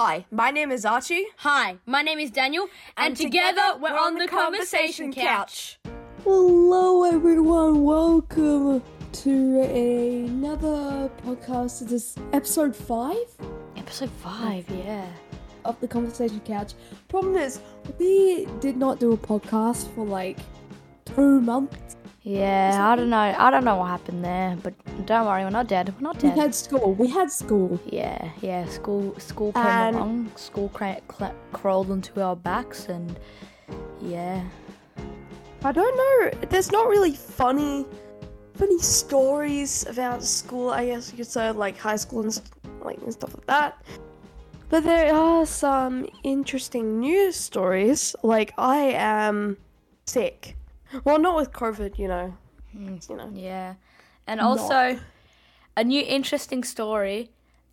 Hi, my name is Archie. Hi, my name is Daniel, and, together, we're on the conversation couch. Hello, everyone. Welcome to another podcast. This is episode five Episode five, yeah. of the Conversation Couch. Problem is, we did not do a podcast for like two months. Yeah, I don't know. I don't know what happened there, but don't worry, we're not dead. We're not dead. We had school. We had school. Yeah, yeah. School, school came And- along. School cra- cla crawled onto our backs, and yeah. I don't know. There's not really funny, funny stories about school. I guess you could say like high school and like and stuff like that. But there are some interesting news stories. Like I am sick. Well, not with COVID, you know. You know. Yeah, and also a new interesting story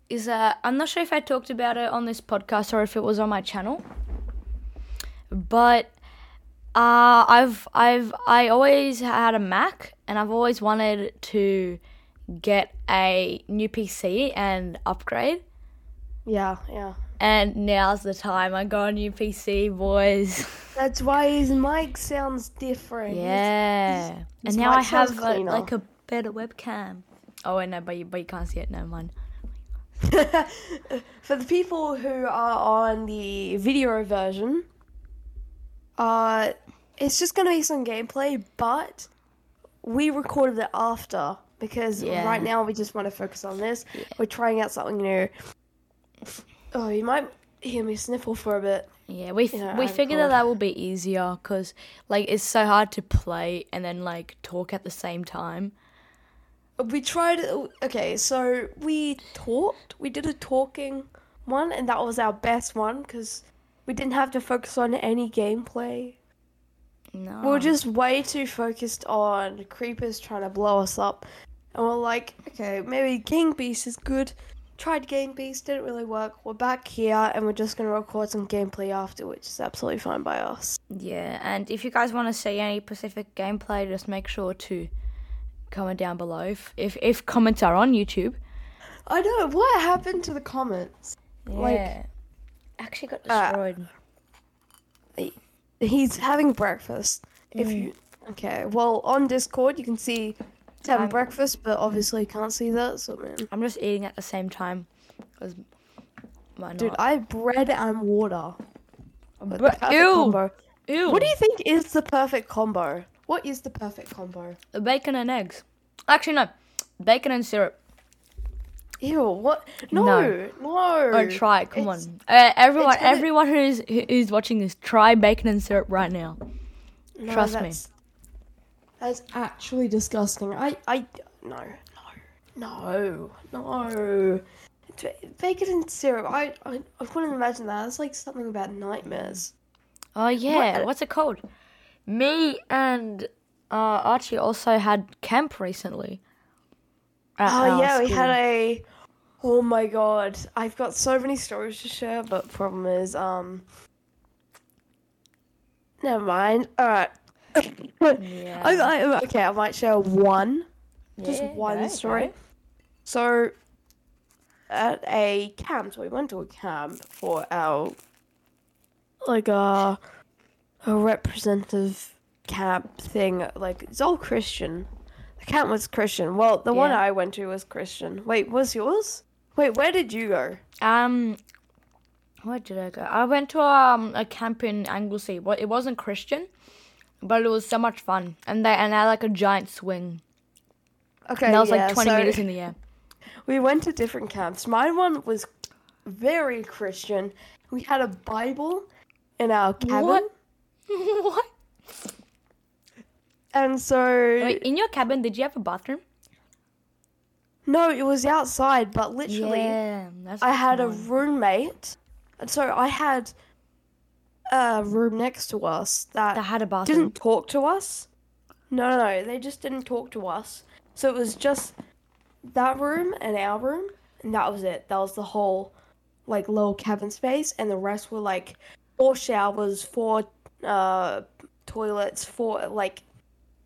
is uh, I'm not sure if I talked about it on this podcast or if it was on my channel, but uh, I've I've I always had a Mac and I've always wanted to get a new PC and upgrade. Yeah, yeah. And now's the time. I got a new PC, boys. That's why his mic sounds different. Yeah. his and now I have a, like a better webcam. Oh wait, no, but you but you can't see it. Never mind. For the people who are on the video version, uh, it's just gonna be some gameplay, but we recorded it after because Yeah. right now we just want to focus on this. We're trying out something new. Oh, you might hear me sniffle for a bit. Yeah, we f- Yeah, we I'm figured that that will be easier because like it's so hard to play and then like talk at the same time. We tried. Okay, so we talked. We did a talking one, and that was our best one because we didn't have to focus on any gameplay. No. We were just way too focused on creepers trying to blow us up. And we're like, okay, maybe Gang Beast is good. Tried Gang Beast, didn't really work. We're back here and we're just going to record some gameplay after, which is absolutely fine by us. Yeah, and if you guys want to see any specific gameplay, just make sure to comment down below if if, if comments are on YouTube. I know, what happened to the comments? Like- Yeah. Actually got Uh, destroyed. He's having breakfast. If you. Okay, well, on Discord, you can see having breakfast, but obviously can't see that, so man. I'm just eating at the same time. 'cause why not? Dude, I have bread and water. Bre- ew! combo. Ew. What do you think is the perfect combo? What is the perfect combo? The bacon and eggs. Actually, no. Bacon and syrup. Ew, what? No, No. no. Oh, try it. Come It's- on. Uh, everyone, everyone who is who's watching this, try bacon and syrup right now. No, Trust me. That's- That's actually disgusting. I, I, no, no, no, no. T- Bacon and syrup. I, I, I couldn't imagine that. It's like something about nightmares. Oh yeah, What- what's it called? Me and uh, Archie also had camp recently. Oh our yeah, we had a. Oh my god, I've got so many stories to share, but problem is, um. Never mind. All right. Yeah. I, I, okay, I might share one, just Yeah, one go, story. So, at a camp, so we went to a camp for our, like a, a representative camp thing. Like it's all Christian. The camp was Christian. Well, the one I went to was Christian. Wait, was yours? Wait, where did you go? Um, where did I go? I went to um a camp in Anglesey. What it wasn't Christian, but it was so much fun, and they and they had like a giant swing. Okay, And that was yeah, like twenty so- meters in the air. We went to different camps. My one was very Christian. We had a Bible in our cabin. What? what? And so Wait, in your cabin, did you have a bathroom? no, it was outside, but literally Yeah, that's I had a roommate. And so I had a room next to us that that had a bathroom. didn't talk to us. No, no, no, they just didn't talk to us. So it was just that room and our room, and that was it. That was the whole like little cabin space, and the rest were like four showers, four uh toilets, four like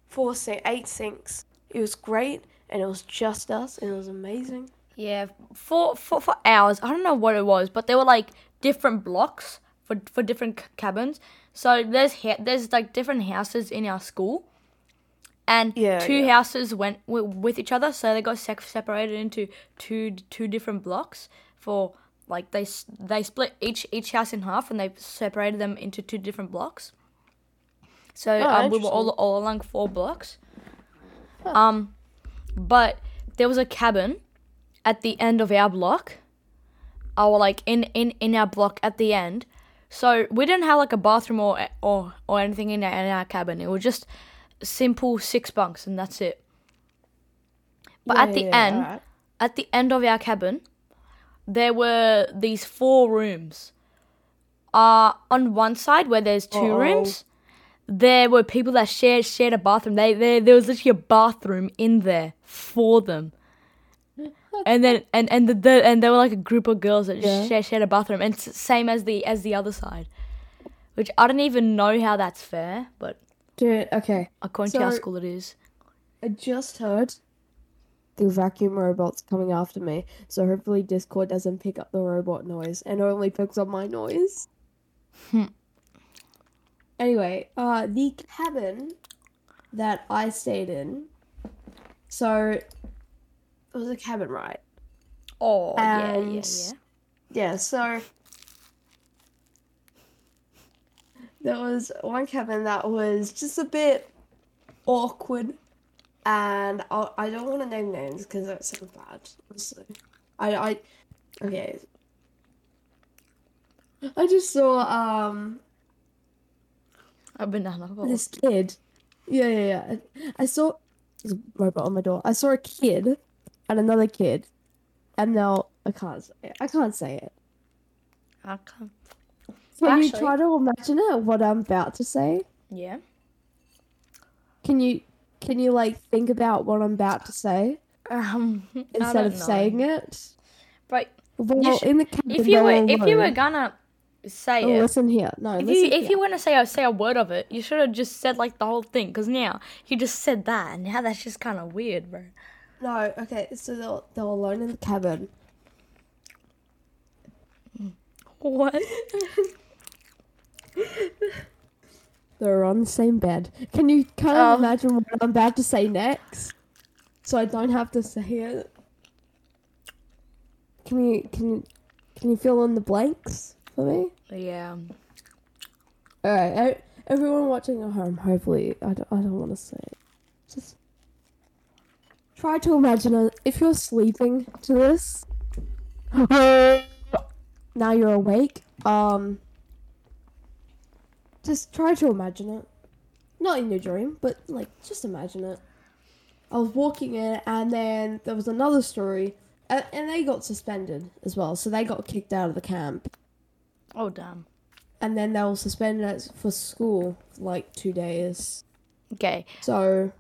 four sink, eight sinks. It was great, and it was just us, and it was amazing. Yeah, for, for for hours. I don't know what it was, but they were like different blocks for for different c- cabins. So there's ha- there's like different houses in our school, and Yeah, two yeah. houses went w- with each other. So they got sec- separated into two two different blocks for like they they split each each house in half and they separated them into two different blocks. So Oh, um, we were all all along four blocks. Um, but there was a cabin at the end of our block. Our like in in in our block at the end. So we didn't have like a bathroom or or or anything in our, in our cabin. It was just simple six bunks and that's it. But Yeah, at the yeah, end, alright. at the end of our cabin, there were these four rooms. Uh on one side where there's 2 Uh-oh. rooms, there were people that shared shared a bathroom. They, they there was literally a bathroom in there for them. And then and and the, the and there were like a group of girls that Yeah. shared shared a bathroom, and it's same as the as the other side, which I don't even know how that's fair, but Dude, okay. according to our So- school it is. I just heard the vacuum robot's coming after me, so hopefully Discord doesn't pick up the robot noise and only picks up my noise. Hmm. Anyway, uh, the cabin that I stayed in, so it was a cabin, right? Oh yeah, yeah, yeah. Yeah, so there was one cabin that was just a bit awkward, and I, I don't want to name names because that's so bad. So I I okay. I just saw um A banana boat. this kid. Yeah, yeah, yeah. I saw there's a robot on my door. I saw a kid and another kid, and now I can't say it. I can't say it. I can't. Can you try to imagine it? What I'm about to say? Yeah. Can you can you like think about what I'm about to say Um. instead of saying it? But Well, sh- in the cabin, if you were all if you were gonna say oh, it, listen here. No, if listen you if here. you want to say a say a word of it, you should have just said like the whole thing. Cause now you just said that, and now that's just kind of weird, bro. No, okay. So they're they're alone in the cabin. What? They're on the same bed. Can you kind of um, imagine what I'm about to say next? So I don't have to say it. Can you can you can you fill in the blanks for me? Yeah. All right, everyone watching at home. Hopefully, I don't, I don't want to say it. Just try to imagine it. If you're sleeping to this, now you're awake. Um, just try to imagine it. Not in your dream, but like just imagine it. I was walking in, and then there was another story, and, and they got suspended as well. So they got kicked out of the camp Oh damn. and then they were suspended for school for like two days. Okay. So,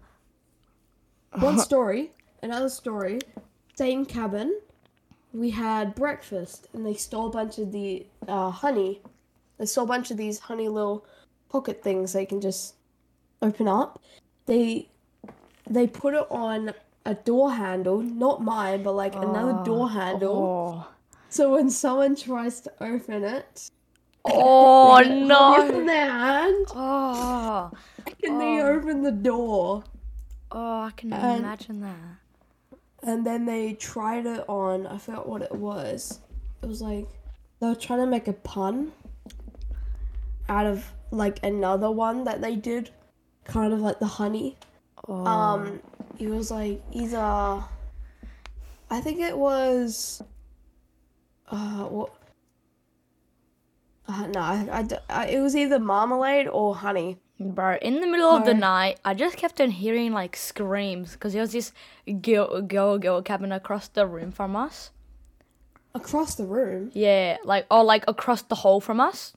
one uh-huh. story, another story, same cabin. We had breakfast, and they stole a bunch of the uh, honey. They stole a bunch of these honey little pocket things they can just open up. They they put it on a door handle, not mine, but like another ah. door handle. Oh. So when someone tries to open it, Oh they get honey no. in their hand. Oh. And they Oh. open the door, Oh, I can And- imagine that. and then they tried it on. I forgot what it was. It was like they were trying to make a pun out of like another one that they did, kind of like the honey. Oh. Um, it was like either. I think it was. Uh, what? Uh, no, I, I I- it was either marmalade or honey. Bro, in the middle of the night, I just kept on hearing like screams because there was this girl, girl, girl cabin across the room from us. Across the room. Yeah, like or like across the hall from us.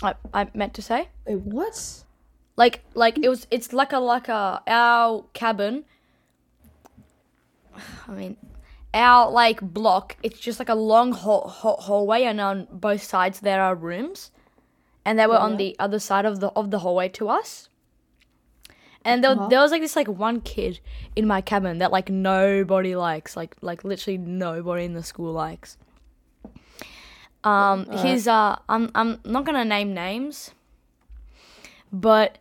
I I meant to say Wait, what? like like it was it's like a like a our cabin. I mean, our like block. It's just like a long hall, hall, hallway, and on both sides there are rooms, and they were on the other side of the of the hallway to us. And there, Uh-huh. there was like this like one kid in my cabin that like nobody likes, like like literally nobody in the school likes. Um, he's uh, I'm I'm not gonna name names, but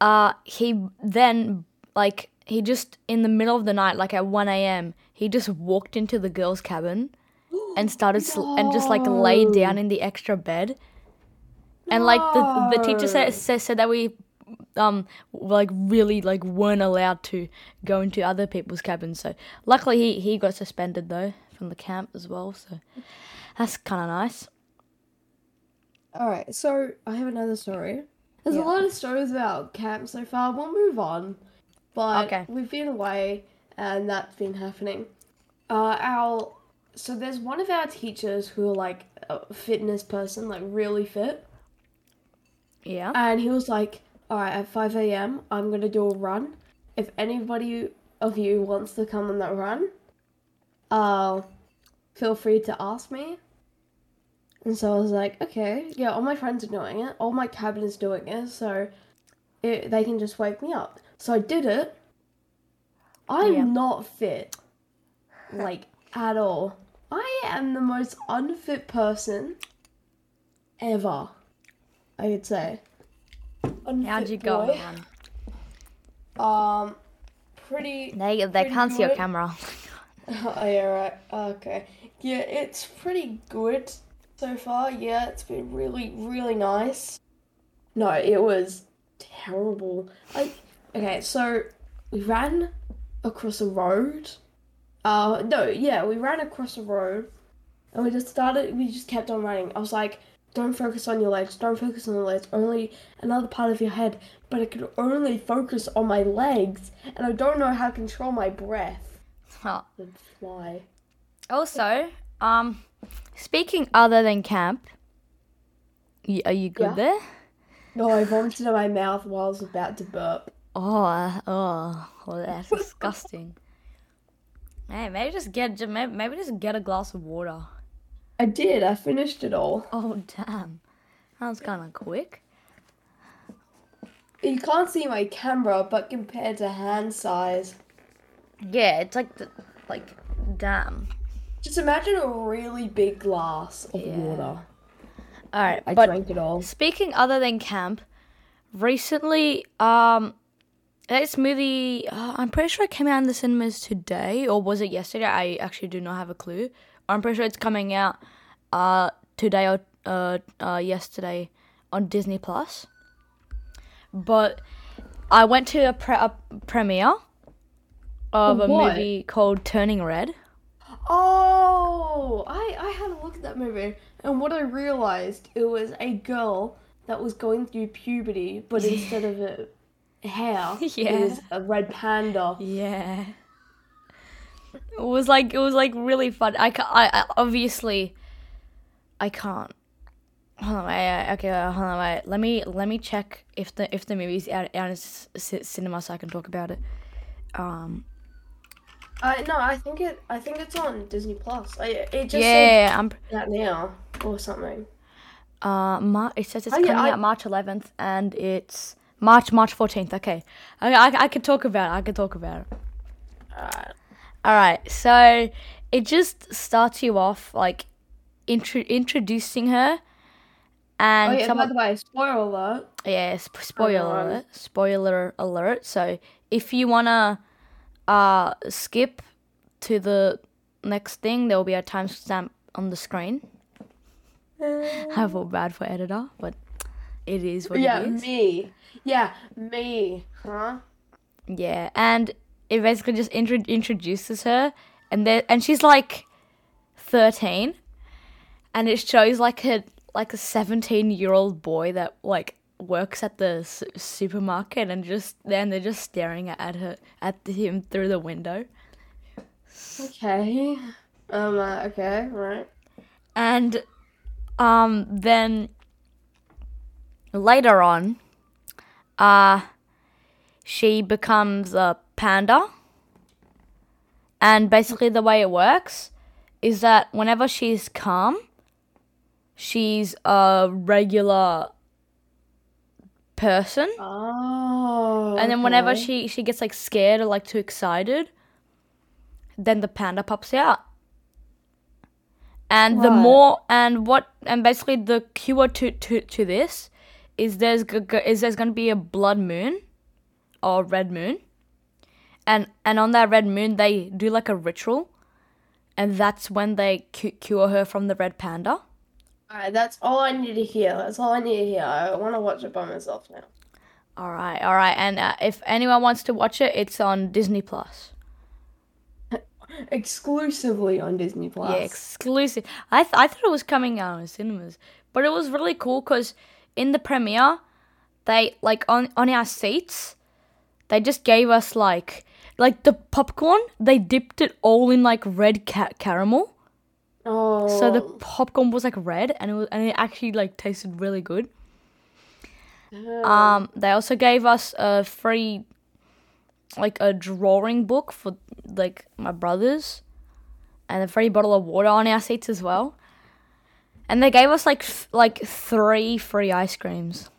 uh, he then like he just in the middle of the night, like at one a.m., he just walked into the girls' cabin and started sl- and just like laid down in the extra bed. And like the the teacher said, said that we um like really like weren't allowed to go into other people's cabins. So luckily he he got suspended though from the camp as well. So that's kind of nice. Alright, so I have another story. There's Yeah. a lot of stories about camp so far. We'll move on. But Okay. we've been away and that's been happening. Uh our so there's one of our teachers who are like a fitness person, like really fit. Yeah. And he was like, Alright, at five AM I'm gonna do a run. If anybody of you wants to come on that run, uh feel free to ask me. And so I was like, okay, yeah, all my friends are doing it. All my cabin is doing it, so it, they can just wake me up. So I did it. I'm Yeah. not fit, like, at all. I am the most unfit person ever, I would say. Unfit How'd you go? boy. man? Um, pretty They they Pretty can't see your camera. Oh, yeah, right. Okay. Yeah, it's pretty good so far. Yeah, it's been really, really nice. No, it was terrible. I okay, so we ran across a road. Uh, no, yeah, we ran across a road, and we just started. We just kept on running. I was like, "Don't focus on your legs. Don't focus on the legs. Only another part of your head." But I could only focus on my legs, and I don't know how to control my breath Huh. and fly. Also, um, speaking other than camp, y- are you good Yeah. there? No, I vomited in my mouth while I was about to burp. Oh, uh, oh, well, that's disgusting. Hey, maybe just get maybe just get a glass of water. I did. I finished it all. Oh damn, that was kind of quick. You can't see my camera, but compared to hand size, Yeah, it's like the, like damn. just imagine a really big glass of Yeah. water. All right, I but drank it all. speaking other than camp, recently, um, this movie, uh, I'm pretty sure it came out in the cinemas today, or was it yesterday? I actually do not have a clue. I'm pretty sure it's coming out, uh, today or uh, uh, yesterday on Disney Plus. But I went to a, pre- a premiere of Of a movie called Turning Red. Oh, I I had a look at that movie, and what I realized it was a girl that was going through puberty, but instead of a hair, Yeah. it was a red panda. Yeah. It was like it was like really fun. I, ca- I, I obviously I can't. Hold on, wait, uh, okay, uh, hold on, wait. Let me let me check if the if the movie's out out in cinema so I can talk about it. Um, I no, I think it. I think it's on Disney Plus. I it just yeah, I'm. that now or something. Uh, Mar- it says it's Oh, yeah, coming I- out March 11th, and it's March March 14th. Okay, I I, I could talk about it. I could talk about it. Alright. All right, so it just starts you off like intro- introducing her, and Oh yeah. some By the way, spoiler alert. yeah, sp- spoiler alert, spoiler alert. So if you wanna uh skip to the next thing, there will be a timestamp on the screen. I feel bad for editor, but it is what yeah, it is. Yeah, me. Yeah, me. Huh? Yeah, and it basically just intro- introduces her, and then and she's like thirteen, and it shows like a like a seventeen year old boy that like works at the su- supermarket, and just then they're just staring at her at him through the window, Okay. Um. Uh, okay. Right. and um then later on, uh she becomes a panda. And basically, the way it works is that whenever she's calm, she's a regular person. Oh. And then whenever okay. she she gets like scared or like too excited, then the panda pops out. And the more and what and basically the cure to to to this is there's is there's gonna be a blood moon or red moon, and and on that red moon they do like a ritual, and that's when they cu- cure her from the red panda. Alright, that's all I need to hear. That's all I need to hear. I want to watch it by myself now. All right, all right, and uh, if anyone wants to watch it, it's on Disney Plus. Exclusively on Disney Plus. Yeah, exclusive. I th- I thought it was coming out in cinemas, but it was really cool because in the premiere, they like on on our seats, they just gave us like like the popcorn. They dipped it all in like red ca- caramel, oh. so the popcorn was like red, and it was and it actually like tasted really good. Um, they also gave us a free like a drawing book for like my brothers and a free bottle of water on our seats as well. And they gave us like f- like three free ice creams.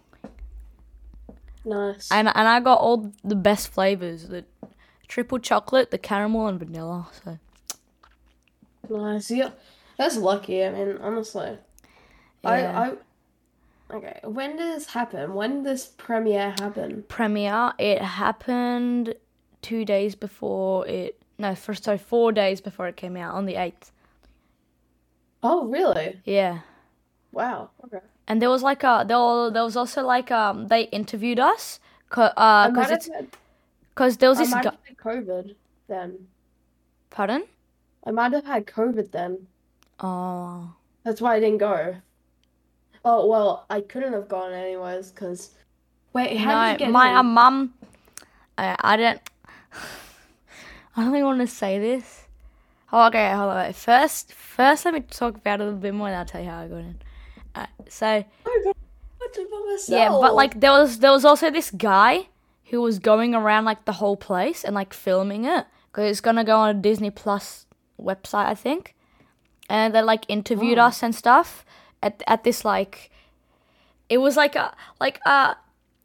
nice. And and I got all the best flavors, the triple chocolate, the caramel and vanilla. So Nice. Yeah, that's lucky. I mean, honestly, Yeah. I, I. Okay, when did this happen? When did this premiere happen? premiere, it happened 2 days before it no, for so 4 days before it came out on the 8th. Oh, really? Yeah. Wow. Okay. And there was like a there, there was also like um they interviewed us cause, I uh, might cause have it's had, cause there was I this might guy. have had COVID then. Pardon? I might have had COVID then. Oh. That's why I didn't go. Oh well, I couldn't have gone anyways because. Wait, how did you get my uh, mum. I I don't. I don't even want to say this. Oh, okay, hold on. wait. First, first, let me talk about it a little bit more, and I'll tell you how I got in. Alright, so by myself. yeah, but like there was there was also this guy who was going around like the whole place and like filming it because it's gonna go on a Disney Plus website, I think. And they like interviewed Oh. us and stuff at at this like, it was like a like uh,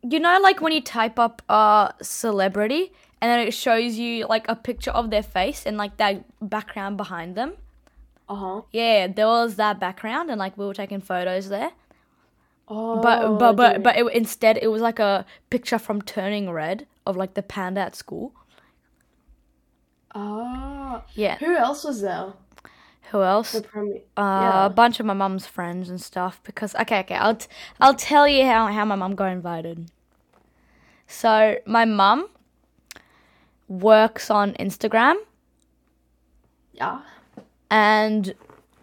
you know like when you type up a celebrity and then it shows you like a picture of their face and like that background behind them. Uh huh. Yeah, there was that background and like we were taking photos there. Oh. But but but but it, instead it was like a picture from Turning Red of like the panda at school. Ah. Yeah. Who else was there? Who else? The premiere. Uh, yeah. A bunch of my mum's friends and stuff. Because okay, okay, I'll t- I'll tell you how how my mum got invited. So my mum works on Instagram Yeah. and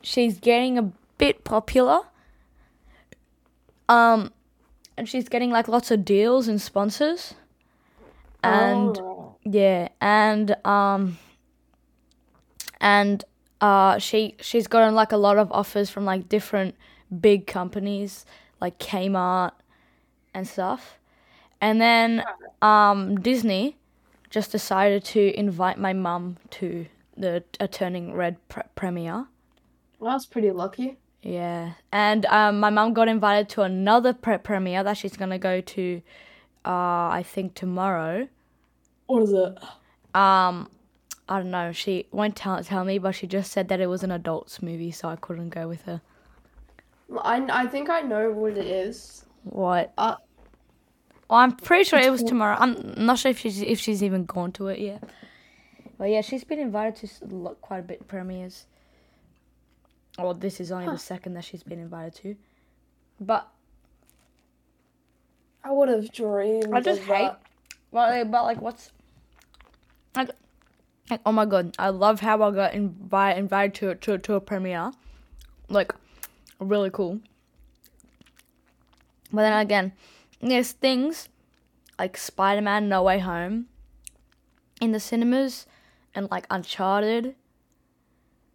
she's getting a bit popular. Um, and she's getting like lots of deals and sponsors. And Oh. Yeah, and um and uh she she's gotten like a lot of offers from like different big companies like Kmart and stuff. And then um Disney just decided to invite my mum to the a Turning Red pre- premiere. Well, that's pretty lucky. Yeah, and um, my mum got invited to another pre- premiere that she's gonna go to, uh, I think tomorrow. What is it? Um, I don't know. She won't tell tell me, but she just said that it was an adults movie, so I couldn't go with her. I, I think I know what it is. What? Uh, Well, I'm pretty sure it was tomorrow. I'm not sure if she's if she's even gone to it yet. But yeah, she's been invited to quite a bit premieres. Well, this is only Huh. the second that she's been invited to. But I would have dreamed. I just hate. that. Well, like, but like, what's like, like? Oh my god, I love how I got invited invited to to to a premiere, like, really cool. But then again, there's things like Spider Man No Way Home in the cinemas, and like Uncharted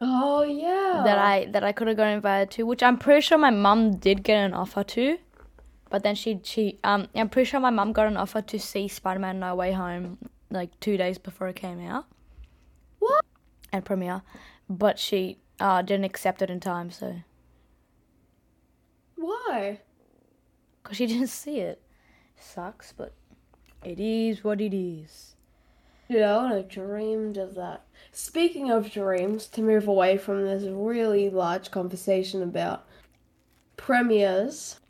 Oh yeah. that I that I could have got invited to, which I'm pretty sure my mum did get an offer to. But then she she um I'm pretty sure my mum got an offer to see Spider Man No Way Home like two days before it came out What? and premiere, but she uh didn't accept it in time, so Why? because she didn't see it. Sucks, but it is what it is. Dude, I would have dreamed of that. Speaking of dreams, to move away from this really large conversation about premiers,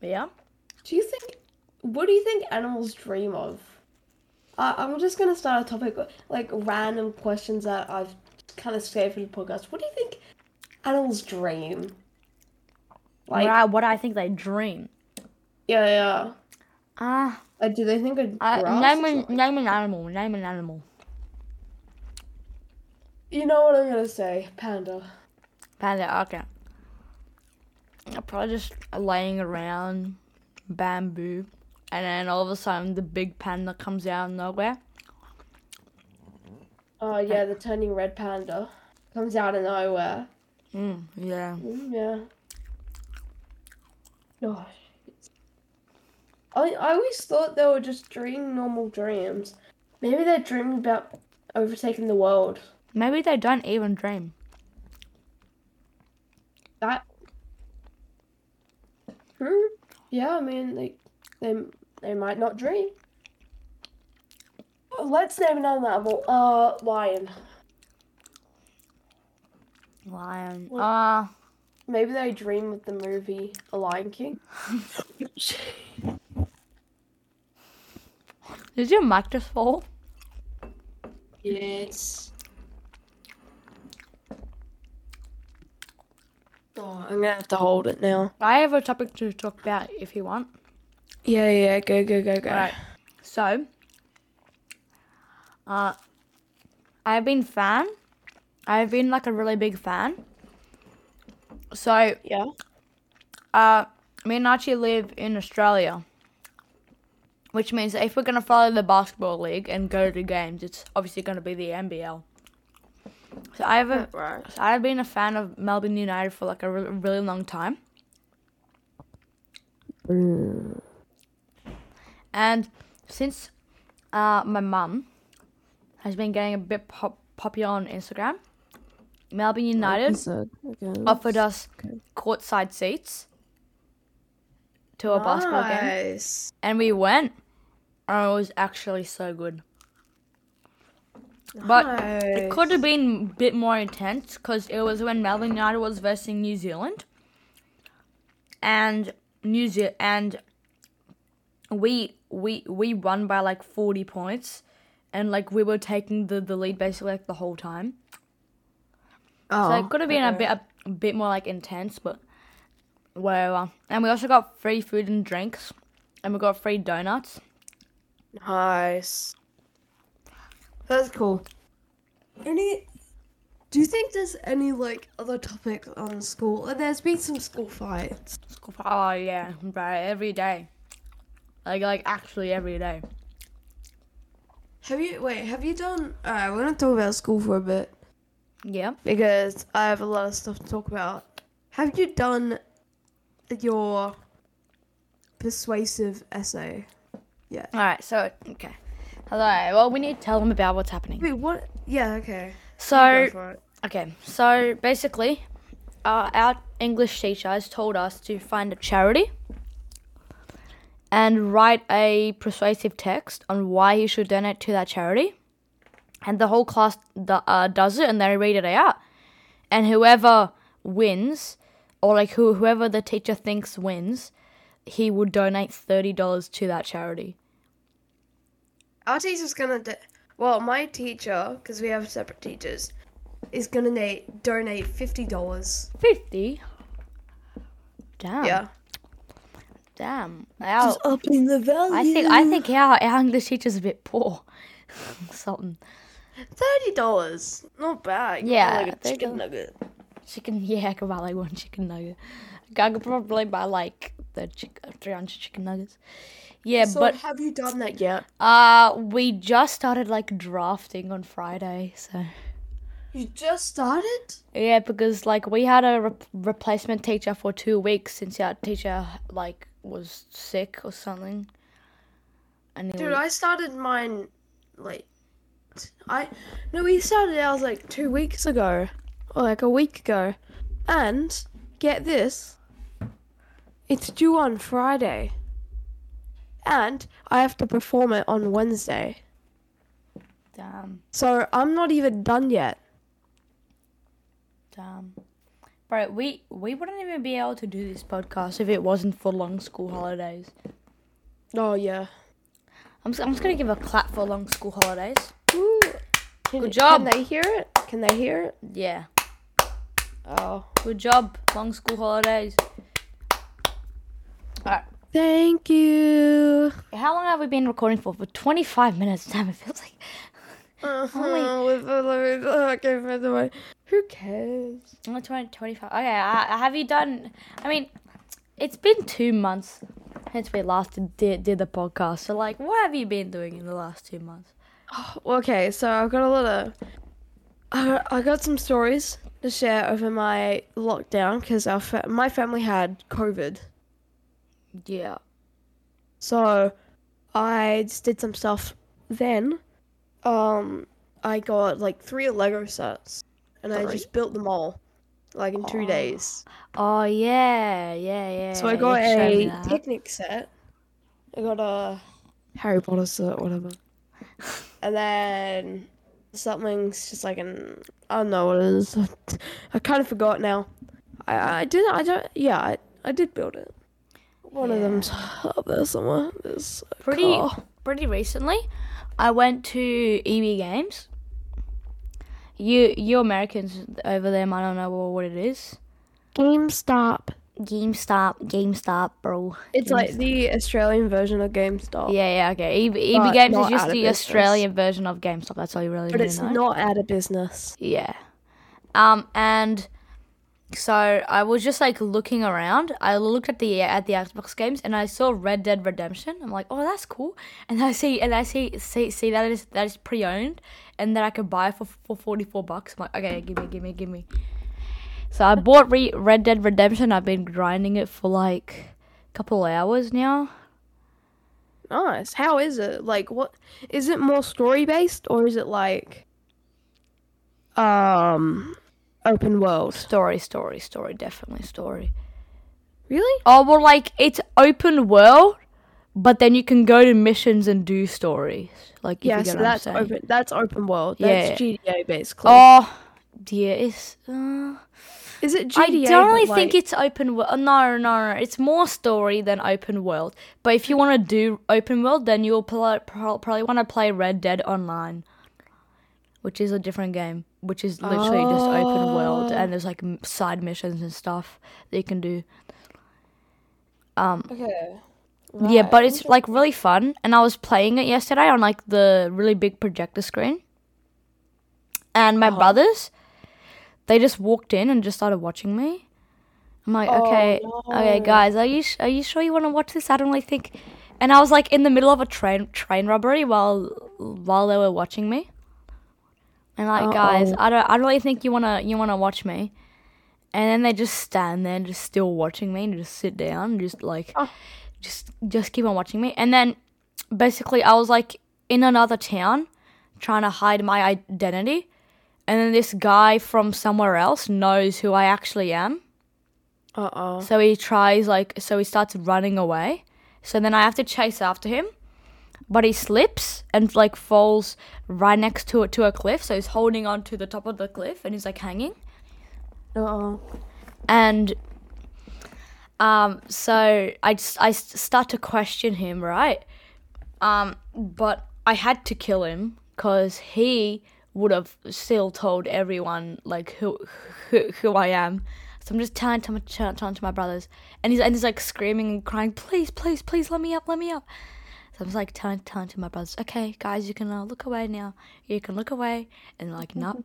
Yeah. do you think, what do you think animals dream of? Uh, I'm just gonna start a topic, like random questions that I've kind of saved for the podcast. What do you think animals dream? Like, what, I, what I think they dream. yeah, yeah. Ah, Like, do they think of uh, name an, name an animal. Name an animal. You know what I'm gonna say? Panda. Panda. Okay. I'm probably just laying around bamboo, and then all of a sudden the big panda comes out of nowhere. Oh yeah, the turning red panda comes out of nowhere. Mm, yeah. Mm, yeah. Gosh. I I always thought they were just dreaming normal dreams. Maybe they're dreaming about overtaking the world. Maybe they don't even dream. That. Hmm. Yeah, I mean they they they might not dream. Let's name another animal. Uh, lion. Lion. Ah. Maybe they dream of the movie A Lion King. did your mic just fall? Yes. Oh, I'm gonna have to hold it now. I have a topic to talk about if you want. Yeah, yeah, go, go, go, go. Alright. So, uh, I've been fan. I've been like a really big fan. So, Yeah. uh, me and Archie live in Australia, which means if we're gonna follow the basketball league and go to games, it's obviously gonna be the NBL. So I have a, Right. so I've been a fan of Melbourne United for like a re- really long time. And since uh, my mum has been getting a bit pop- popular on Instagram, Melbourne United offered us courtside seats to a basketball game, and we went. And it was actually so good. But it could have been a bit more intense because it was when Melbourne United was versus New Zealand, and New Zealand and we we we won by like forty points, and like we were taking the the lead basically like the whole time. Oh, So it oh, could have been a bit a, bit more like intense, but whatever. And we also got free food and drinks, and we got free donuts. Nice. That's cool. Any? Do you think there's any like other topic on school? There's been some school fights. Oh yeah, right every day, like like actually every day. Have you wait? Have you done? Alright, we're gonna talk about school for a bit Yeah. because I have a lot of stuff to talk about. Have you done your persuasive essay? Yeah. All right. So okay. Hello. Well, we need to tell them about what's happening. Wait, what? Yeah. Okay. So Go for it. okay. So basically, uh, our English teacher has told us to find a charity and write a persuasive text on why you should donate to that charity. And the whole class uh, does it, and they read it out. And whoever wins, or like who whoever the teacher thinks wins, he would donate thirty dollars to that charity. Our teacher's gonna do. Well, my teacher, because we have separate teachers, is gonna na- donate fifty dollars. Fifty. Damn. Yeah. Damn. Our, upping the value. I think I think our, our English teacher's a bit poor. Something. thirty dollars. Not bad. Yeah, like a chicken nugget. Chicken. Yeah, I could buy like one chicken nugget. I could probably buy like the chick, three hundred chicken nuggets. Yeah, So but have you done that yet? uh, we just started like drafting on Friday, so You just started? yeah, because like we had a re- replacement teacher for two weeks since our teacher like was sick or something. And Dude, we- I started mine like I no, we started ours like two weeks ago. Or like a week ago. And get this. It's due on Friday. and I have to perform it on Wednesday. Damn, So I'm not even done yet. damn. Bro, we we wouldn't even be able to do this podcast if it wasn't for long school holidays. Oh yeah. I'm just, I'm just gonna give a clap for long school holidays. Woo. Can, Good job. Can they hear it? Can they hear it? Yeah, Oh. good job, long school holidays. Alright, Thank you. how long have we been recording for? For 25 minutes. Damn, it feels like. Uh-huh, with the- okay, by the way, who cares? Oh, 20, 25. Okay, uh, have you done? I mean, it's been two months since we last did, did the podcast. So, like, what have you been doing in the last two months? Okay, so I've got a lot of. I, I got some stories to share over my lockdown because our fa- my family had COVID. Yeah. So I just did some stuff then. Um, I got like three Lego sets, and I just built them all, like in two days. Oh, yeah, yeah, yeah. So I got a that. picnic set. I got a Harry Potter set, whatever. and then something's just like an I don't know what it is. I kind of forgot now. I I did I don't yeah I, I did build it. One of them's up there somewhere. There's a Pretty, car. pretty recently, I went to EB Games. You, you Americans over there might not know what it is. GameStop. GameStop, GameStop, bro. It's like the Australian version of GameStop. Yeah, yeah, okay. EB, EB Games is just the business. Australian version of GameStop. That's all you really But need it's know. But it's not out of business. Yeah. Um, and so I was just like looking around. I looked at the at the Xbox games and I saw Red Dead Redemption. I'm like, oh, that's cool. And I see and I see see see that is that is pre-owned and that I could buy for for 44 bucks. I'm like, okay, give me, give me, give me. So I bought Re- Red Dead Redemption. I've been grinding it for like a couple hours now. Nice. How is it? Like, what is it more story based or is it like, um, open world? Story, story, story, definitely story. Really? Oh well, like it's open world, but then you can go to missions and do stories. Like Yeah, so that's open. That's open world. Yeah. That's GTA basically. Oh, dear, it's. Uh, is it I GTA? don't really but, think it's open world. No, no, no, it's more story than open world. But if you want to do open world, then you'll pl- pro- probably want to play Red Dead Online, which is a different game, which is literally just open world, Oh. and there's like side missions and stuff that you can do. Um, Okay. Yeah, but it's like really fun. And I was playing it yesterday on like the really big projector screen. And my Uh-huh. brothers, they just walked in and just started watching me. I'm like, Oh, okay, okay, guys, are you are you sure you want to watch this? I don't really think. And I was like in the middle of a train train robbery while while they were watching me. And like, guys, Uh-oh. I don't I don't really think you wanna you wanna watch me. And then they just stand there just still watching me and just sit down and just like Oh. just just keep on watching me. And then basically I was like in another town trying to hide my identity. And then this guy from somewhere else knows who I actually am. Uh oh. So he tries like so he starts running away. So then I have to chase after him. But he slips and like falls right next to it to a cliff. So he's holding on to the top of the cliff and he's like hanging. Uh oh. And um so I just I start to question him, right? Um but I had to kill him cuz he would have still told everyone like who who, who I am. So I'm just telling to my telling to my brothers, and he's and he's like screaming and crying, please, please, please, let me up, let me up. So I'm just like telling telling to my brothers, okay, guys, you can uh, look away now. You can look away, and like, no,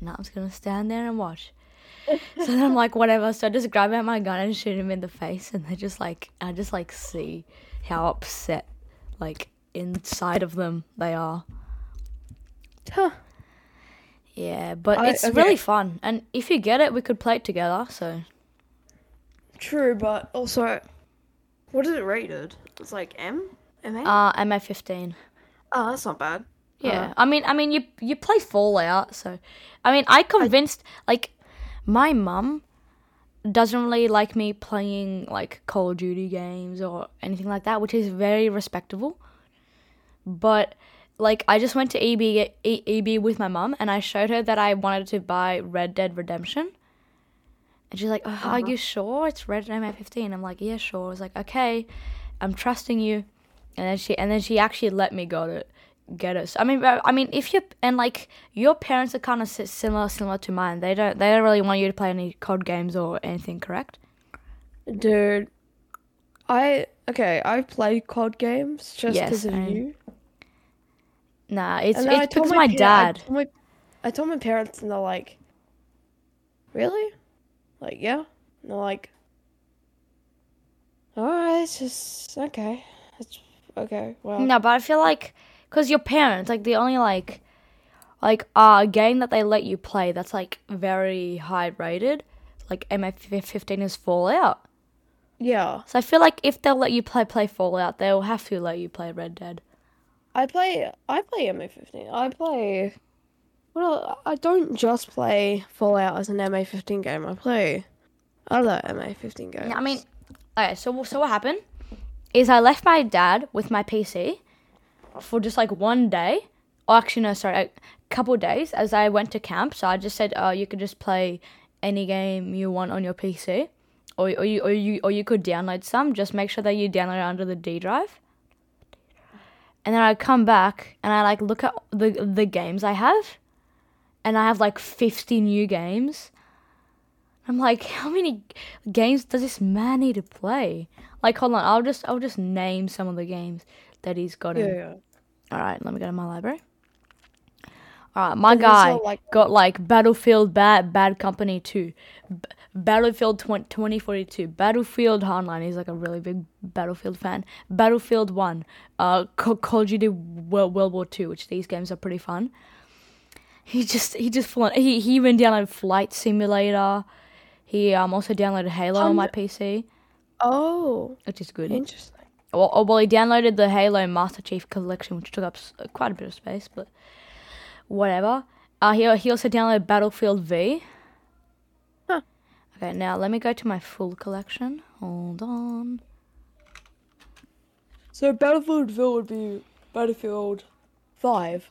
no, I'm just gonna stand there and watch. so then I'm like, whatever. So I just grab out my gun and shoot him in the face, and they just like, I just like see how upset, like inside of them they are. Huh. Yeah, but I- it's okay. really fun, and if you get it, we could play it together. So True, but also, what is it rated? It's like M. M. A? uh, MA fifteen. oh, that's not bad. Yeah, I mean, I mean, you you play Fallout, so I mean, I convinced like my mum doesn't really like me playing like Call of Duty games or anything like that, which is very respectable. But like I just went to EB EB with my mum and I showed her that I wanted to buy Red Dead Redemption. And she's like, oh, "Are uh-huh. you sure it's Red Dead MA15?" I'm like, "Yeah, sure." I was like, "Okay, I'm trusting you." And then she and then she actually let me go to get it. So, I mean, I mean, if you and like your parents are kind of similar similar to mine. They don't they don't really want you to play any COD games or anything, correct? Dude, I okay. I play COD games just Yes, because of and you. Nah, it's then I it's because my I dad. told my, I told my parents, and they're like, "Really?" Like, yeah. And they're like, "All right, it's just okay. It's okay. Well, No, but I feel like because your parents, like the only like like uh game that they let you play that's like very high rated, like MA15 is Fallout. yeah. So I feel like if they'll let you play play Fallout, they'll have to let you play Red Dead. I play. I play MA15. I play. Well, I don't just play Fallout as an MA15 game. I play other MA15 games. I mean, okay, so so what happened is I left my dad with my PC for just like one day. Or actually, no, sorry, a couple days as I went to camp. So I just said, uh, you could just play any game you want on your PC, or or you or you or you could download some. Just make sure that you download it under the D drive. And then I come back and I like look at the the games I have, and I have like fifty new games. I'm like, how many games does this man need to play? Like, hold on, I'll just I'll just name some of the games that he's got. Yeah, yeah. All right, let me go to my library. Right, my guy like- got like Battlefield Bad Bad Company 2, B- Battlefield 20, 2042, Battlefield Hardline. He's like a really big Battlefield fan. Battlefield 1, uh, Ca- Call of Duty World, World War 2, which these games are pretty fun. He just he just full he he even downloaded Flight Simulator. He um also downloaded Halo on my PC, Oh, which is good. interesting. Well, oh, well, he downloaded the Halo Master Chief Collection, which took up quite a bit of space, but whatever. Uh, he, he also downloaded Battlefield V. Huh. Okay, now let me go to my full collection. Hold on. So Battlefield Ville would be Battlefield Five.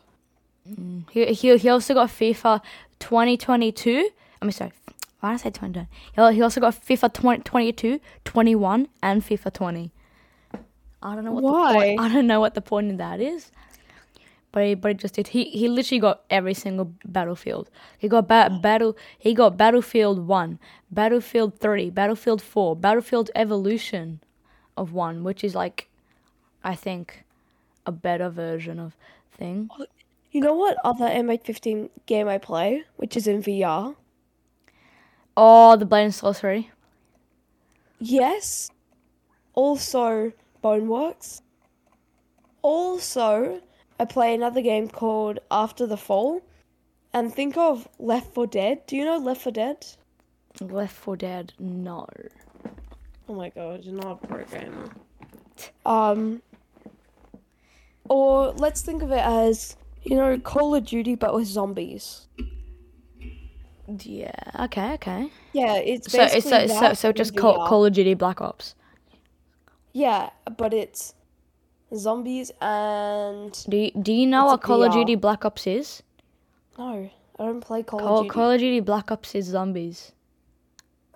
He, he, he also got FIFA 2022. I mean, sorry, why did I say 20? He, he also got FIFA 20, 22, 21, and FIFA 20. I don't know what the Why? point. I don't know what the point of that is. But he, but he just did. He he literally got every single battlefield. He got ba- mm. battle. He got Battlefield One, Battlefield Three, Battlefield Four, Battlefield Evolution, of one, which is like, I think, a better version of thing. Oh, you know what other MA15 game I play, which is in VR? Oh, the Blade and Sorcery. Yes. Also, Boneworks. Also, I play another game called After the Fall. And think of Left 4 Dead. Do you know Left 4 Dead? Left 4 Dead. No. Oh my god, you're not a pro gamer. Um, or let's think of it as, you know, Call of Duty but with zombies. Yeah. Okay. Okay. Yeah, it's So basically it's so so, so just Call, Call of Duty Black Ops. Yeah, but it's zombies and Do you, do you know what Call of Duty Black Ops is? no, I don't play Call, of Call, Duty. Call of Duty Black Ops is zombies.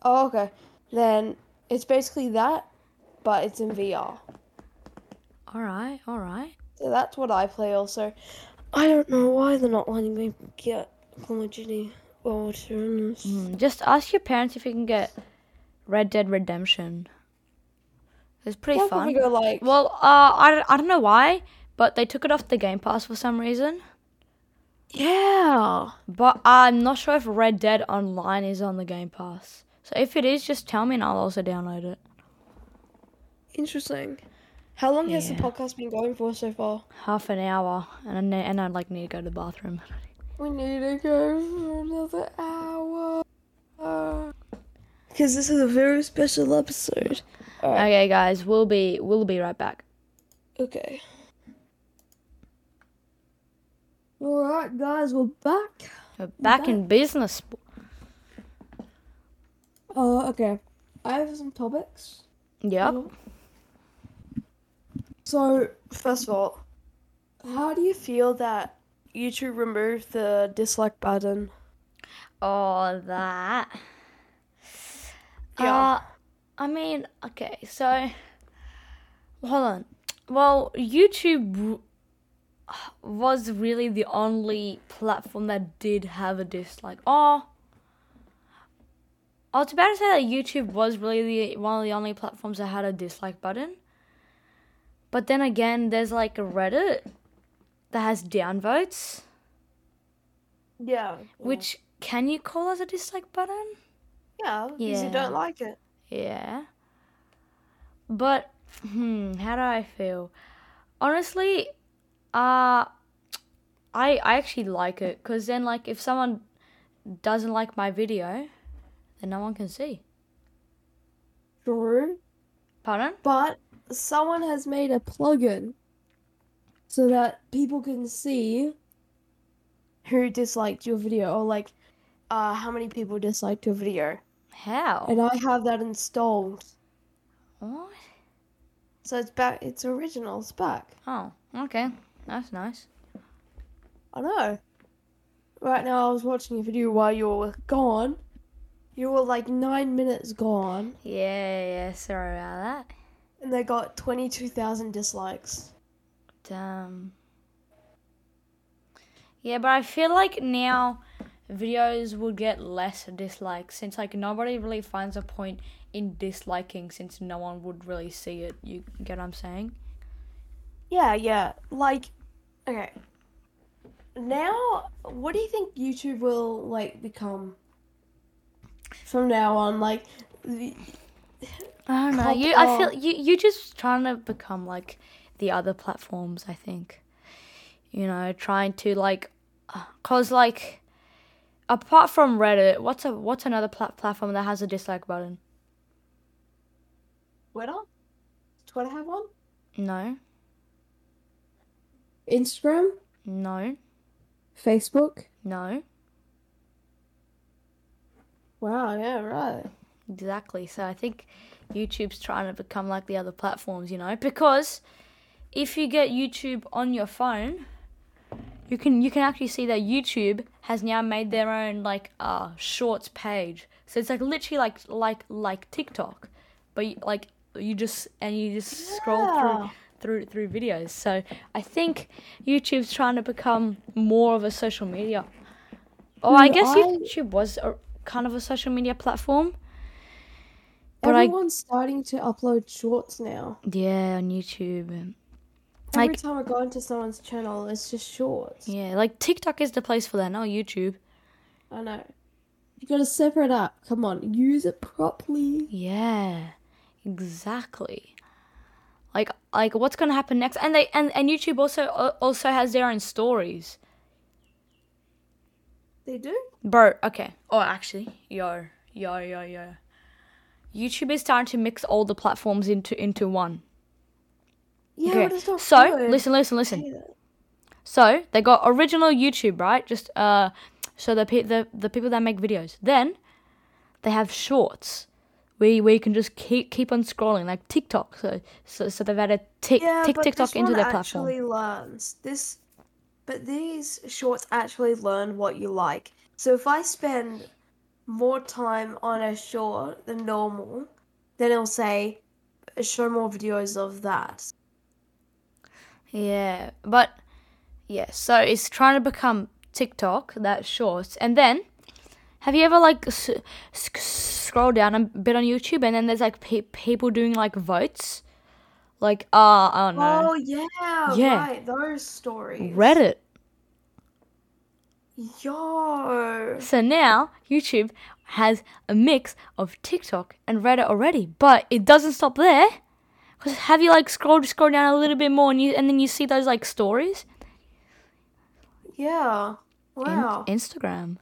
Oh, okay. Then it's basically that, but it's in VR. All right. All right. So that's what I play also. I don't know why they're not letting me get Call of Duty. Be honest. Mm, Just ask your parents if you can get Red Dead Redemption. It's pretty if fun. go like, Well, uh, I, don't- I don't know why, but they took it off the Game Pass for some reason. yeah. But I'm not sure if Red Dead Online is on the Game Pass. So if it is, just tell me and I'll also download it. Interesting. How long has the podcast been going for so far? Half an hour, and I ne- and I'd like need to go to the bathroom. We need to go for another hour. Because this is a very special episode. Alright, Okay, guys, we'll be we'll be right back. okay. Alright, guys, we're back. We're back in business. Uh, okay. I have some topics. Yep. So, first of all, how do you feel that YouTube removed the dislike button? Oh, that. Yeah. Uh, I mean, okay, so hold on. Well, YouTube was really the only platform that did have a dislike. Oh, I was about to say that YouTube was really the one of the only platforms that had a dislike button. But then again, there's like a Reddit that has downvotes, Yeah. which can you call as a dislike button? Yeah, because you don't like it. Yeah. But hmm, how do I feel? Honestly, uh I I actually like it cuz then like if someone doesn't like my video, then no one can see. True. Pardon? But someone has made a plugin so that people can see Who disliked your video or like uh how many people disliked your video? How? and I have that installed. What? So it's back it's original, it's back. Oh, okay. That's nice. I know. Right now I was watching a video while you were gone. You were like nine minutes gone Yeah, yeah, sorry about that. and they got twenty two thousand dislikes. Damn. Yeah, but I feel like now videos will get less dislikes since like nobody really finds a point in disliking since no one would really see it. You get what I'm saying? Yeah, yeah. Like okay. Now what do you think YouTube will like become from now on? Like the, I don't know. You, I feel you. You just trying to become like the other platforms. I think. You know, trying to like, cause like, apart from Reddit, what's a what's another plat- platform that has a dislike button? Twitter? Twitter have one? No, Instagram, no, Facebook. no. Wow, yeah, right. Exactly. So I think YouTube's trying to become like the other platforms, you know, because if you get YouTube on your phone, you can you can actually see that YouTube has now made their own like uh shorts page. So it's like literally like like like TikTok, but you, like you just and you just scroll through through through videos. So I think YouTube's trying to become more of a social media. Oh, I guess I- YouTube was a, kind of a social media platform. But I- Everyone's starting to upload shorts now. Yeah, on YouTube. Every Like- time I go into someone's channel, it's just shorts. Yeah, like TikTok is the place for that, not YouTube. I know. You gotta separate up. Come on, use it properly. Yeah, exactly. Like, like what's gonna happen next? And they and, and YouTube also also has their own stories, They do? bro. Okay. Oh, actually, yo, yo, yo, yo. YouTube is starting to mix all the platforms into into one. Yeah, Okay. but it's not So good. listen, listen, listen. So they got original YouTube, right? Just uh, so the pe- the the people that make videos. Then they have shorts, where where you can just keep keep on scrolling like TikTok. So so, so they've added tick Yeah, tick TikTok into their platform. actually learns this, but these shorts actually learn what you like. So if I spend more time on a short than normal, then it'll say, "Show more videos of that." Yeah, but yeah, so it's trying to become TikTok that shorts, and then have you ever like s- s- scroll down a bit on YouTube, and then there's like pe- people doing like votes, like uh I don't know Oh yeah, Yeah. right. Those stories. Reddit. Yo. So now YouTube has a mix of TikTok and Reddit already, but it doesn't stop there. Cause have you like scrolled scroll down a little bit more and you and then you see those like stories? Yeah. In- Wow. Instagram.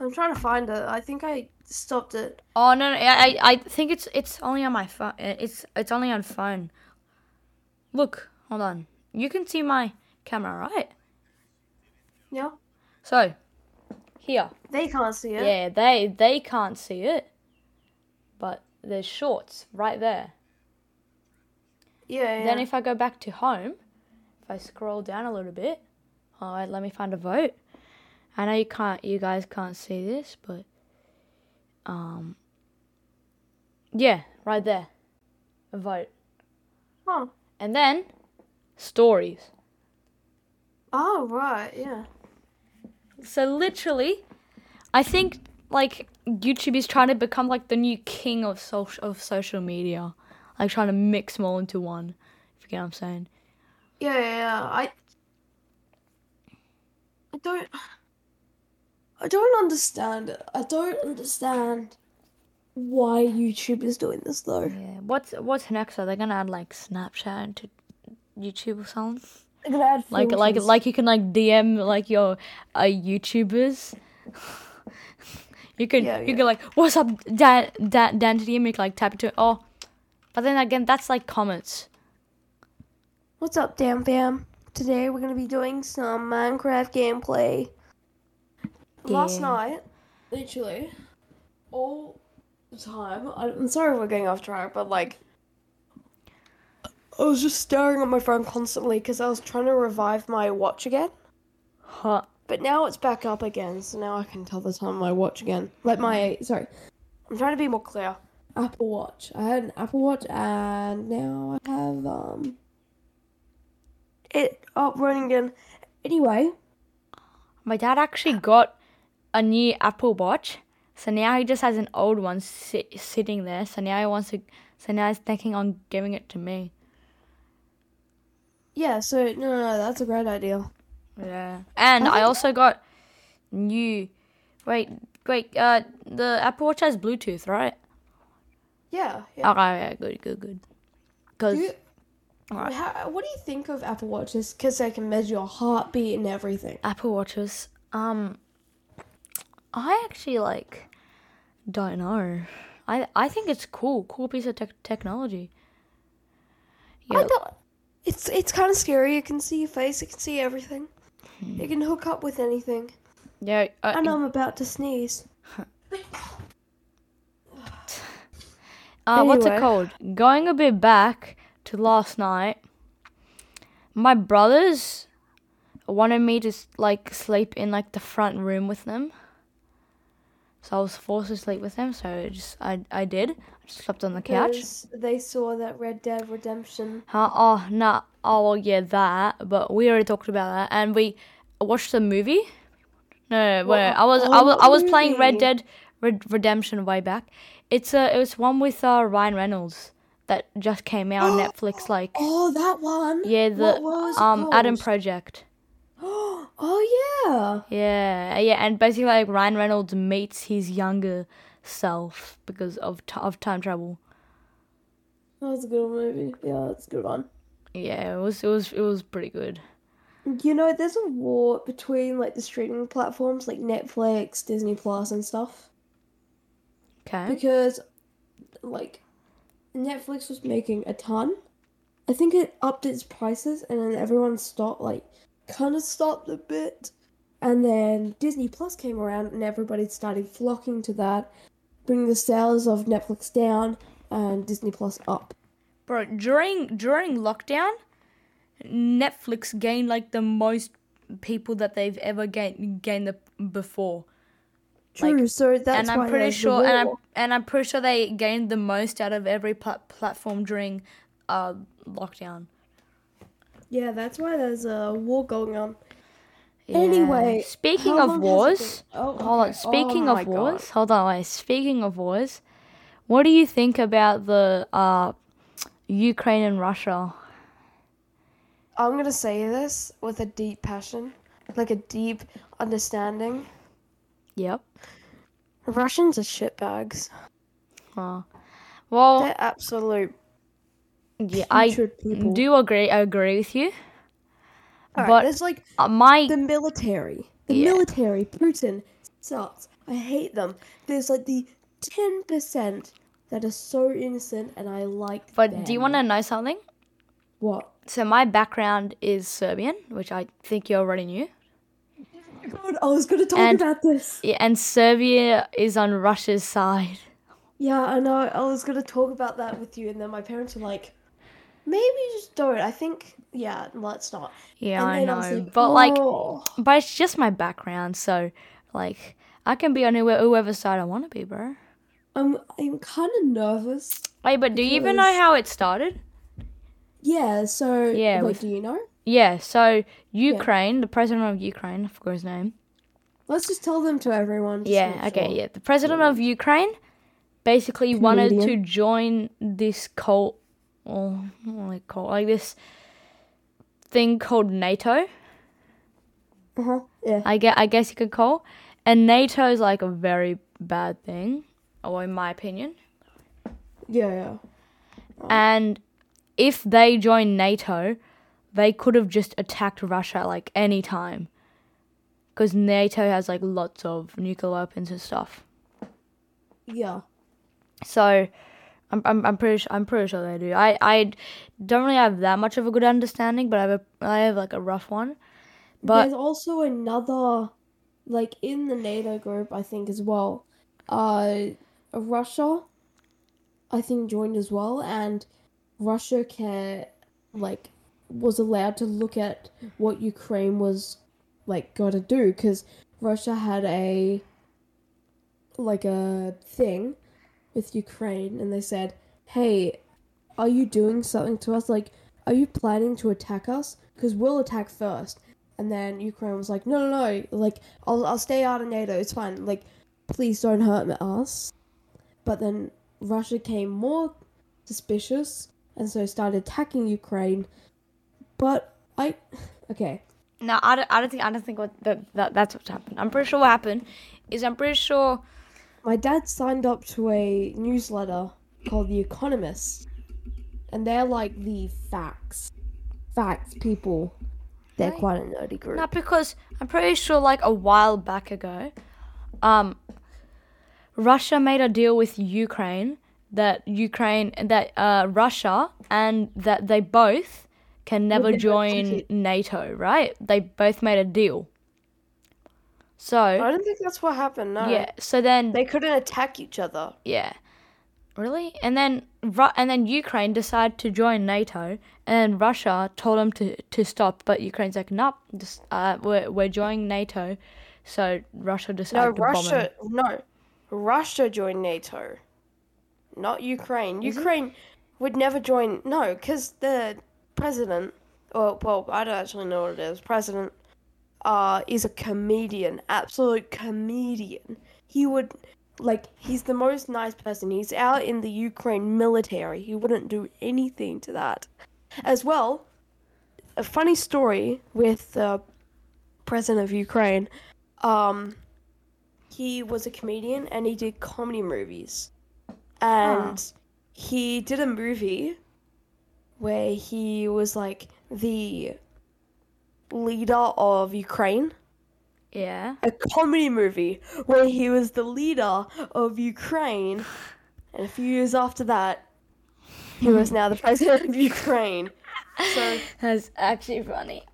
I'm trying to find it. I think I stopped it. Oh no, no I I I think it's it's only on my phone. It's it's only on phone. Look, hold on. You can see my camera, right? Yeah. So, Here. They can't see it. Yeah, they they can't see it. But there's shorts right there. Yeah, yeah. Then if I go back to home, if I scroll down a little bit, all right, let me find a vote. I know you can't, you guys can't see this, but um, yeah, right there, a vote, oh. and then stories. oh, right, yeah. So literally, I think like YouTube is trying to become like the new king of social of social media, like trying to mix them all into one. If you get what I'm saying. Yeah, yeah, yeah. I. I don't. I don't understand it. I don't understand why YouTube is doing this though. Yeah. What's what's next? Are they gonna add like Snapchat into YouTube or something? They're gonna add Like like like you can like DM like your uh, YouTubers. you can Yeah, you yeah. can like what's up Dan Dan Dan to DM you can like tap into it. Oh, but then again that's like comments. What's up, Damn Fam? Today we're gonna be doing some Minecraft gameplay. Last night, literally, all the time. I'm sorry we're getting off track, but like, I was just staring at my phone constantly because I was trying to revive my watch again. Huh. But now it's back up again, so now I can tell the time on my watch again. Like my sorry, I'm trying to be more clear. Apple Watch. I had an Apple Watch, and now I have um it up running again. Anyway, My dad actually got a new Apple Watch, so now he just has an old one sit, sitting there. So now he wants to. So now he's thinking on giving it to me. yeah. So no, no, no that's a great idea. Yeah. And I also got new. Wait, wait. Uh, the Apple Watch has Bluetooth, right? Yeah. yeah. Okay, yeah, good, good, good. Cause Do you- Alright. how, what do you think of Apple Watches? Because they can measure your heartbeat and everything. Apple Watches, um, I actually like, don't know. I I think it's cool, cool piece of tech technology. I Yeah, don't. It's it's kind of scary. You can see your face. You can see everything. You can hook up with anything. yeah. Uh, And I'm about to sneeze. Uh, what's it Anyway. called? Going a bit back to last night, my brothers wanted me to like sleep in like the front room with them. So I was forced to sleep with them. So I just I I did. I just slept on the couch. They saw that Red Dead Redemption. Huh? Oh no! Oh yeah, that. But we already talked about that, and we watched the movie. No, wait, I was I was I was playing Red? Dead Red Redemption way back. It's a it was one with uh, Ryan Reynolds that just came out on Netflix. Like Oh, that one. yeah, the What was it um Adam? Project. oh yeah. Yeah, yeah, and basically like Ryan Reynolds meets his younger self because of t- of time travel. That was a good movie. Yeah, that's a good one. Yeah, it was it was it was pretty good. You know, there's a war between like the streaming platforms like Netflix, Disney Plus, and stuff. Okay. because like Netflix was making a ton. I think it upped its prices and then everyone stopped like kind of stopped a bit. And then Disney Plus came around and everybody started flocking to that, bringing the sales of Netflix down and Disney Plus up. Bro, during during lockdown, Netflix gained like the most people that they've ever gained gained the, before. True, Like, so that's and I'm why pretty sure, and I'm and I'm pretty sure they gained the most out of every pla- platform during uh lockdown. yeah, that's why there's a war going on. Yeah. Anyway, speaking of long has it wars? Oh, hold on. Speaking Oh of God. wars, hold on. Wait. Speaking of wars, what do you think about the uh Ukraine and Russia? I'm gonna say this with a deep passion, like a deep understanding. Yep. Russians are shitbags. Uh, well, They're absolute yeah, I people. do agree. I agree with you. Alright, but it's like uh, my the military. The Yeah. military, Putin sucks. I hate them. There's like the ten percent that are so innocent, and I like. but do you want to know something? what? So my background is Serbian, which I think you already knew. God, I was gonna talk And- about this. Yeah, and Serbia is on Russia's side. Yeah, I know. I was gonna talk about that with you, and then my parents were like, "Maybe just don't." I think, yeah, let's not. Yeah, I know. was like, but like "Oh." but it's just my background, so like I can be on whoever side I want to be, bro. I'm, I'm kind of nervous. Wait, but do you even know how it started? Yeah. So Yeah, Wait, do you know? Yeah, so Ukraine, the president of Ukraine, I forgot his name. Let's just tell them to everyone. Yeah, make okay, sure. yeah. The president of Ukraine basically wanted to join this cult, or like cult, like this thing called NATO. Uh-huh. Yeah. I get, I guess you could call, and NATO is like a very bad thing, or in my opinion. Yeah. Yeah. And if they join NATO, they could have just attacked Russia at, like any time, because NATO has like lots of nuclear weapons and stuff. Yeah. So, I'm I'm I'm pretty su- I'm pretty sure they do. I I don't really have that much of a good understanding, but I have a I have like a rough one. But There's also another, like in the NATO group, I think as well. Uh, Russia, I think joined as well, and Russia can like was allowed to look at what Ukraine was like got to do because Russia had a like a thing with Ukraine, and they said, "Hey, are you doing something to us? Like, are you planning to attack us? Because we'll attack first. And then Ukraine was like, no, no, no, like, I'll, I'll stay out of NATO, it's fine. Like, please don't hurt us. But then Russia came more suspicious and so started attacking Ukraine. But I, okay, no, I don't, I don't think I don't think what that, that that's what happened. I'm pretty sure what happened is I'm pretty sure my dad signed up to a newsletter called The Economist, and they're like the facts, facts people. They're Right. quite a nerdy group. not because I'm pretty sure like a while back ago, um, Russia made a deal with Ukraine that Ukraine that uh Russia and that they both can never join. NATO, right? They both made a deal. So I don't think that's what happened. No. yeah, so then They couldn't attack each other. Yeah. Really? And then Ru- and then Ukraine decided to join NATO, and Russia told them to, to stop, but Ukraine's like, nope, just, uh, we're we're joining NATO, so Russia No, decided to bomb Russia. them. No, Russia joined NATO, not Ukraine. Ukraine would never join. No, because the president, or well, I don't actually know what it is. President, uh, is a comedian, absolute comedian. He would, like, he's the most nice person. He's out in the Ukraine military. He wouldn't do anything to that. As well, a funny story with the president of Ukraine. Um, he was a comedian and he did comedy movies. And ah. he did a movie where he was like the leader of Ukraine. Yeah. A comedy movie where he was the leader of Ukraine. And a few years after that, he was now the president of Ukraine. So That's actually funny.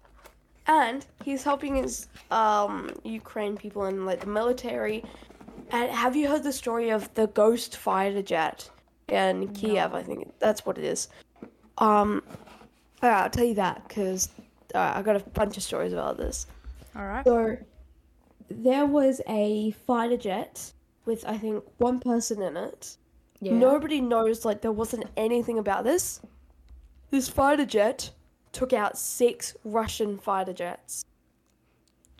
And he's helping his um Ukraine people in like the military. And have you heard the story of the ghost fighter jet in Kiev? I think that's what it is. Um, yeah, I'll tell you that because uh, I got a bunch of stories about this. All right. So there was a fighter jet with I think one person in it. Yeah. Nobody knows like there wasn't anything about this. This fighter jet took out six Russian fighter jets.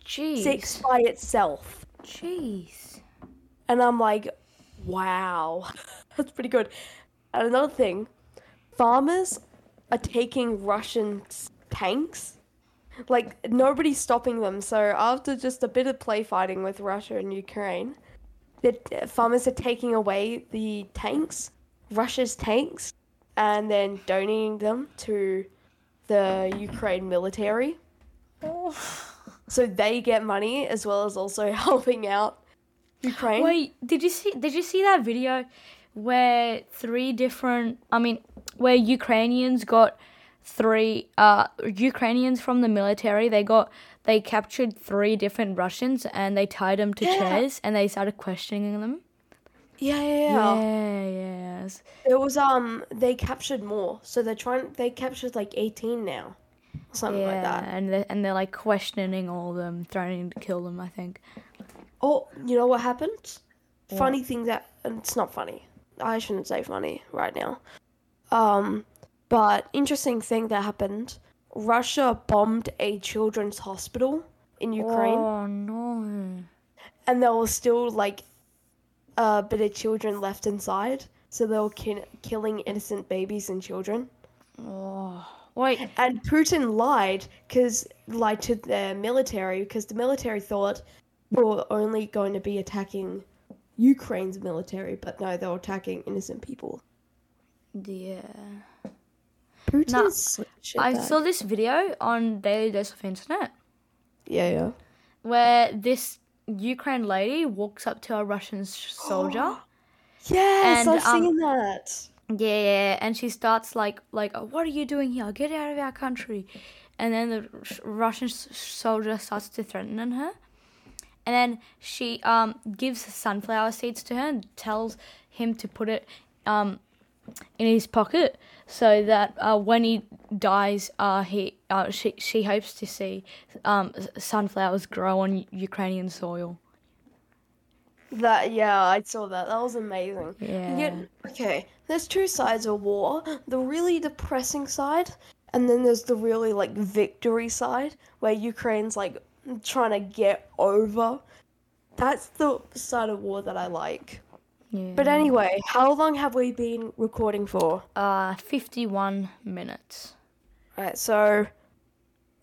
Jeez. Six by itself. Jeez. And I'm like, wow, that's pretty good. And another thing, farmers are taking Russian tanks. Like, nobody's stopping them. So, after just a bit of play fighting with Russia and Ukraine, the uh, farmers are taking away the tanks, Russia's tanks, and then donating them to the Ukraine military. So they get money as well as also helping out Ukraine. Wait, did you see? Did you see that video where three different? I mean, where Ukrainians got three uh, Ukrainians from the military. They got they captured three different Russians and they tied them to Yeah. chairs and they started questioning them. Yeah, yeah, yeah. Yeah, yes. It was um they captured more, so they're trying. They captured like eighteen now, something like that. and they and they're like questioning all of them, threatening to kill them. I think. Oh, you know what happened? Funny thing that and it's not funny. I shouldn't say funny right now. Um, but interesting thing that happened. Russia bombed a children's hospital in Ukraine, Oh no. and there was still like a bit of children left inside. So they were ki- killing innocent babies and children. Oh wait. And Putin lied because lied to the military because the military thought we were only going to be attacking Ukraine's military, but no, they were attacking innocent people. Yeah. Putin's I I saw this video on Daily Dose of Internet yeah, yeah. where this Ukraine lady walks up to a Russian soldier. Yes, And, I've um, seen that. Yeah, yeah, and she starts like, like, "Oh, what are you doing here? Get out of our country! And then the Russian soldier starts to threaten her, and then she um gives sunflower seeds to her and tells him to put it um in his pocket so that uh, when he dies, uh, he uh, she she hopes to see um sunflowers grow on Ukrainian soil. That yeah, I saw that. That was amazing. Yeah. Yet, okay, there's two sides of war. The really depressing side, and then there's the really like victory side, where Ukraine's like trying to get over. That's the side of war that I like. Yeah. But anyway, how long have we been recording for? uh, fifty-one minutes. Alright, so.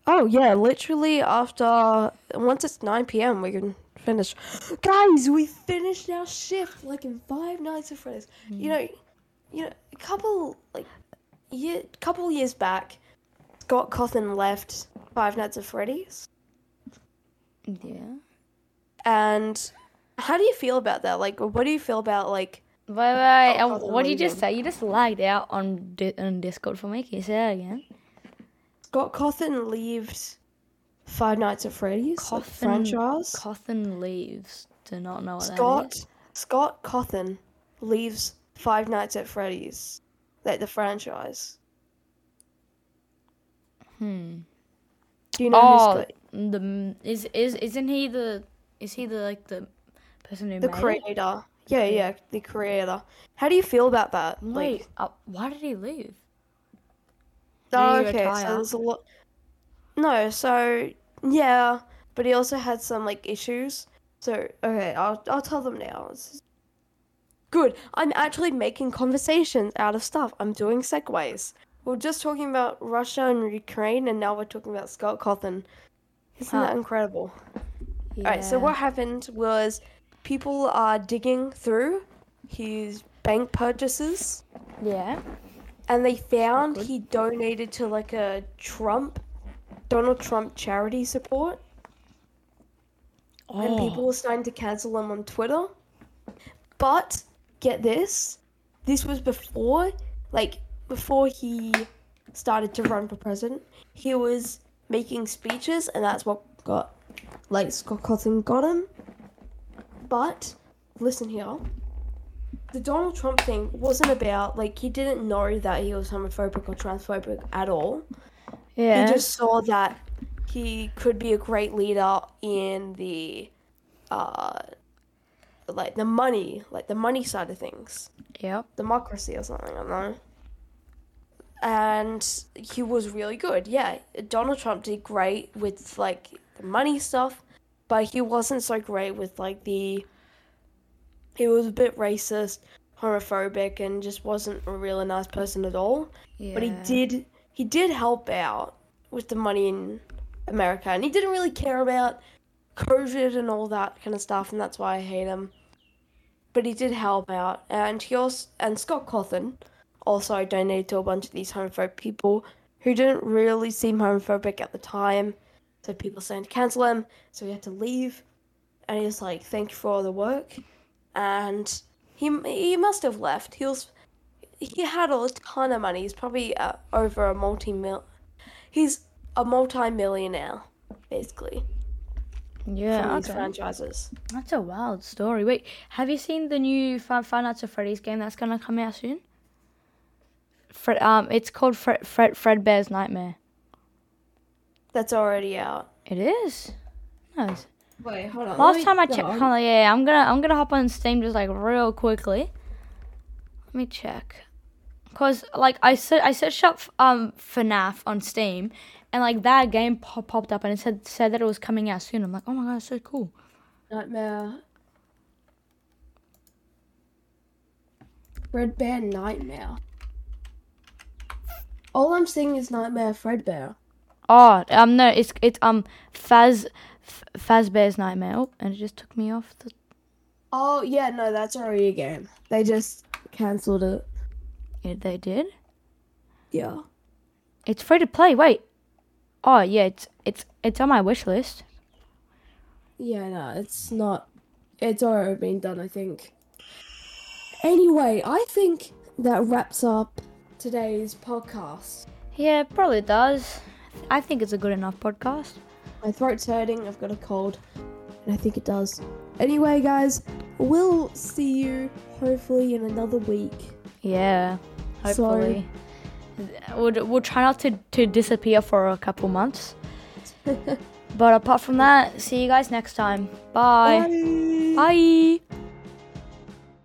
Oh, yeah, literally after. Once it's 9 pm, we can finish. Guys, we finished our shift like in five nights of Freddy's. You know, you know, a couple, like, year, couple years back, Scott Cawthon left Five Nights at Freddy's. Yeah. And how do you feel about that? Like, what do you feel about, like, Wait, wait, Oh, um, oh, what did you just say? You just lagged out on di- on Discord for me. Can you say that again? Scott Cawthon leaves Five Nights at Freddy's like, Cawthon- franchise? Cawthon leaves. Do not know what Scott that is. Scott Cawthon leaves Five Nights at Freddy's, like the franchise. Hmm. Do you know Oh, who's the, the is is isn't he the is he the like the person who the creator? Yeah, yeah, the creator. How do you feel about that? Wait, Like, uh, why did he leave? oh, okay, so there's a lot. No, so yeah, but he also had some like issues. So okay, I'll I'll tell them now. It's- Good. I'm actually making conversations out of stuff. I'm doing segues. We are just talking about Russia and Ukraine, and now we're talking about Scott Cawthon. Isn't Huh. that incredible? Yeah. Alright, so what happened was people are digging through his bank purchases Yeah. and they found he donated to like a Trump, Donald Trump charity support, and people were starting to cancel him on Twitter. But get this, this was before, like, before he started to run for president. He was making speeches, and that's what got, like, Scott Cawthon got him. But listen here. The Donald Trump thing wasn't about like he didn't know that he was homophobic or transphobic at all. Yeah. He just saw that he could be a great leader in the uh like the money, like the money side of things. Yeah. Democracy or something, I don't know. And he was really good. Yeah, Donald Trump did great with like the money stuff, but he wasn't so great with like the he was a bit racist, homophobic and just wasn't a really nice person at all Yeah. but he did he did help out with the money in America, and he didn't really care about COVID and all that kind of stuff, and that's why I hate him. But he did help out, and he also and Scott Cawthon also donated to a bunch of these homophobic people who didn't really seem homophobic at the time. So people started to cancel him, so he had to leave, and he was like, "Thank you for all the work," and he he must have left. He was he had a ton of money. He's probably uh, over a multi mil. He's a multi-millionaire, basically, Yeah, from these okay. franchises. That's a wild story. Wait, have you seen the new Five, Nights at Freddy's game that's gonna come out soon? Fred, um, it's called Fred, Fred, Fredbear's Nightmare. That's already out. It is. Nice. Wait, hold on. Last time I checked, hold on, yeah, I'm gonna I'm gonna hop on Steam just like real quickly. Let me check, cause like I said I searched up um FNAF on Steam, and like that game pop- popped up and it said said that it was coming out soon. I'm like, oh my god, that's so cool. Nightmare. Red Bear Nightmare. All I'm seeing is Nightmare Fredbear. Oh, um, no, it's it's um Faz F- Fazbear's Nightmare. Oh, and it just took me off the. Oh yeah, no, that's already a game. They just cancelled it. Yeah, they did. Yeah. It's free to play. Wait. Oh yeah, it's it's it's on my wish list. Yeah, no, it's not. It's already been done, I think. Anyway, I think that wraps up today's podcast. Yeah, it probably does. I think it's a good enough podcast. My throat's hurting, I've got a cold, and I think it does. Anyway, guys, we'll see you hopefully in another week. Yeah, So- hopefully. We'll, we'll try not to, to disappear for a couple months. but apart from that, see you guys next time. Bye. Bye. Bye.